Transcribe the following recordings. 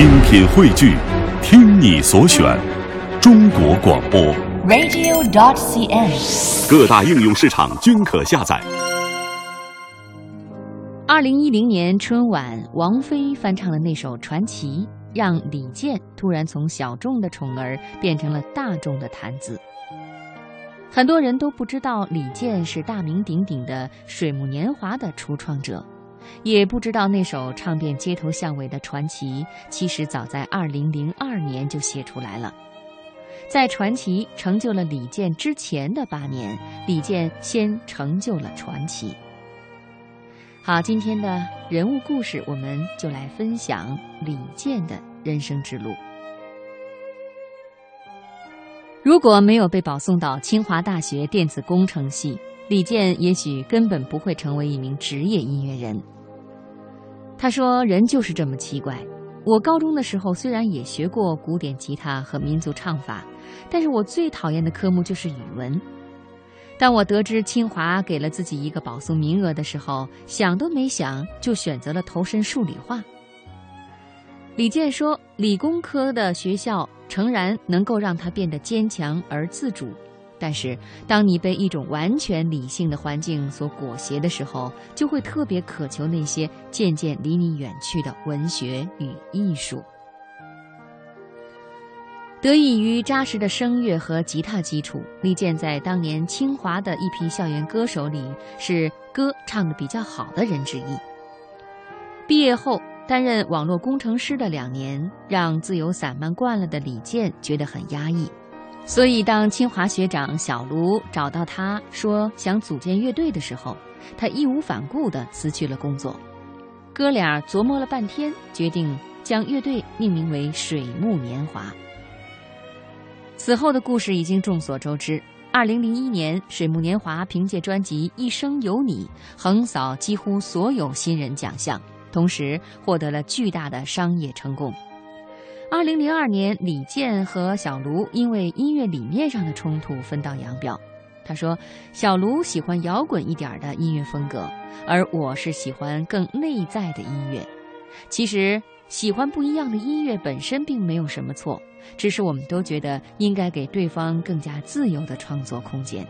精品汇聚，听你所选，中国广播。radio.dot.cn，。各大应用市场均可下载。二零一零年春晚，王菲翻唱的那首《传奇》，让李健突然从小众的宠儿变成了大众的谈资。很多人都不知道李健是大名鼎鼎的《水木年华》的初创者，也不知道那首唱遍街头巷尾的《传奇》，其实早在二零零二年就写出来了。在《传奇》成就了李健之前的八年，李健先成就了《传奇》。好，今天的人物故事，我们就来分享李健的人生之路。如果没有被保送到清华大学电子工程系，李健也许根本不会成为一名职业音乐人。他说：“人就是这么奇怪。我高中的时候虽然也学过古典吉他和民族唱法，但是我最讨厌的科目就是语文。当我得知清华给了自己一个保送名额的时候，想都没想就选择了投身数理化。”李健说：“理工科的学校诚然能够让他变得坚强而自主，但是当你被一种完全理性的环境所裹挟的时候，就会特别渴求那些渐渐离你远去的文学与艺术。”得益于扎实的声乐和吉他基础，李健在当年清华的一批校园歌手里是歌唱的比较好的人之一。毕业后。担任网络工程师的两年，让自由散漫惯了的李健觉得很压抑，所以当清华学长小卢找到他说想组建乐队的时候，他义无反顾地辞去了工作。哥俩琢磨了半天，决定将乐队命名为“水木年华”。此后的故事已经众所周知。二零零一年，水木年华凭借专辑《一生有你》横扫几乎所有新人奖项。同时获得了巨大的商业成功。二零零二年，李健和小卢因为音乐理念上的冲突分道扬镳。他说：“小卢喜欢摇滚一点的音乐风格，而我是喜欢更内在的音乐。其实，喜欢不一样的音乐本身并没有什么错，只是我们都觉得应该给对方更加自由的创作空间。”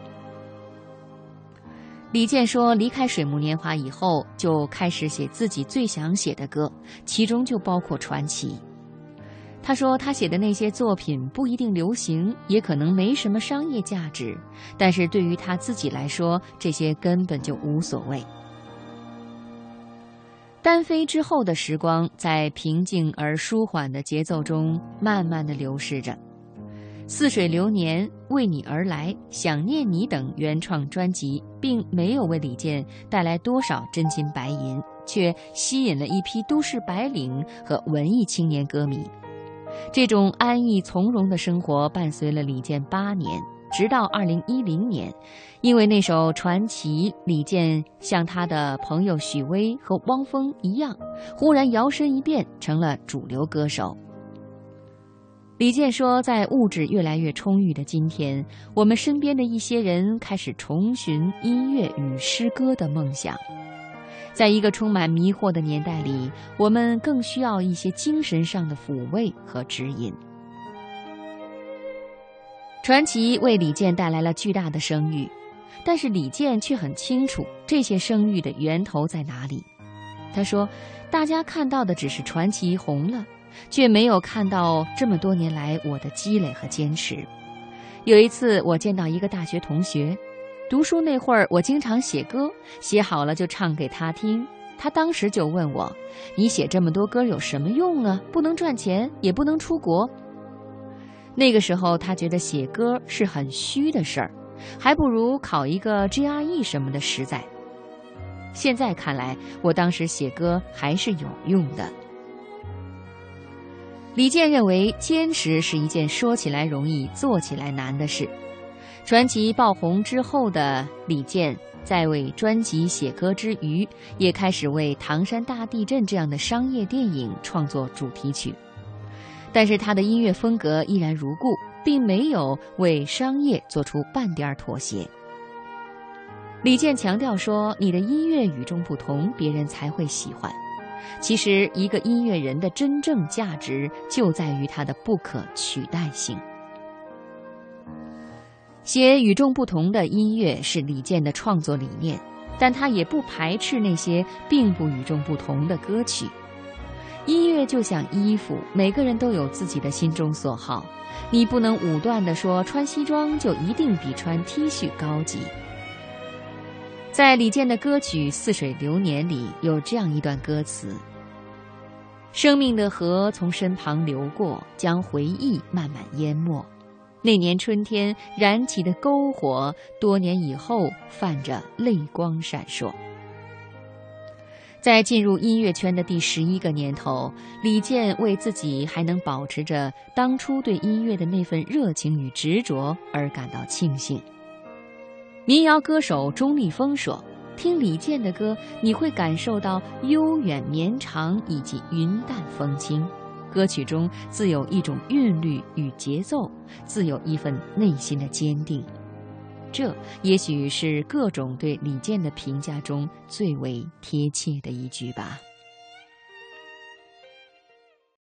李健说：“离开水木年华以后，就开始写自己最想写的歌，其中就包括《传奇》。他说，他写的那些作品不一定流行，也可能没什么商业价值，但是对于他自己来说，这些根本就无所谓。单飞之后的时光，在平静而舒缓的节奏中，慢慢的流逝着。”《似水流年》《为你而来》《想念你》等原创专辑，并没有为李健带来多少真金白银，却吸引了一批都市白领和文艺青年歌迷。这种安逸从容的生活伴随了李健八年，直到二零一零年，因为那首《传奇》，李健像他的朋友许巍和汪峰一样，忽然摇身一变成了主流歌手。李健说：“在物质越来越充裕的今天，我们身边的一些人开始重寻音乐与诗歌的梦想。在一个充满迷惑的年代里，我们更需要一些精神上的抚慰和指引。”传奇为李健带来了巨大的声誉，但是李健却很清楚这些声誉的源头在哪里。他说：“大家看到的只是传奇红了。”却没有看到这么多年来我的积累和坚持。有一次，我见到一个大学同学，读书那会儿，我经常写歌，写好了就唱给他听。他当时就问我：“你写这么多歌有什么用啊？不能赚钱，也不能出国。”那个时候，他觉得写歌是很虚的事儿，还不如考一个 GRE 什么的实在。现在看来，我当时写歌还是有用的。李健认为，坚持是一件说起来容易、做起来难的事。传奇爆红之后的李健，在为专辑写歌之余，也开始为唐山大地震这样的商业电影创作主题曲。但是他的音乐风格依然如故，并没有为商业做出半点妥协。李健强调说：“你的音乐与众不同，别人才会喜欢。”其实，一个音乐人的真正价值就在于他的不可取代性。写与众不同的音乐是李健的创作理念，但他也不排斥那些并不与众不同的歌曲。音乐就像衣服，每个人都有自己的心中所好，你不能武断地说穿西装就一定比穿 T 恤高级。在李健的歌曲《似水流年》里有这样一段歌词：“生命的河从身旁流过，将回忆慢慢淹没。那年春天燃起的篝火，多年以后泛着泪光闪烁。”在进入音乐圈的第十一个年头，李健为自己还能保持着当初对音乐的那份热情与执着而感到庆幸。民谣歌手钟立风说：“听李健的歌，你会感受到悠远绵长以及云淡风轻，歌曲中自有一种韵律与节奏，自有一份内心的坚定。”这也许是各种对李健的评价中最为贴切的一句吧。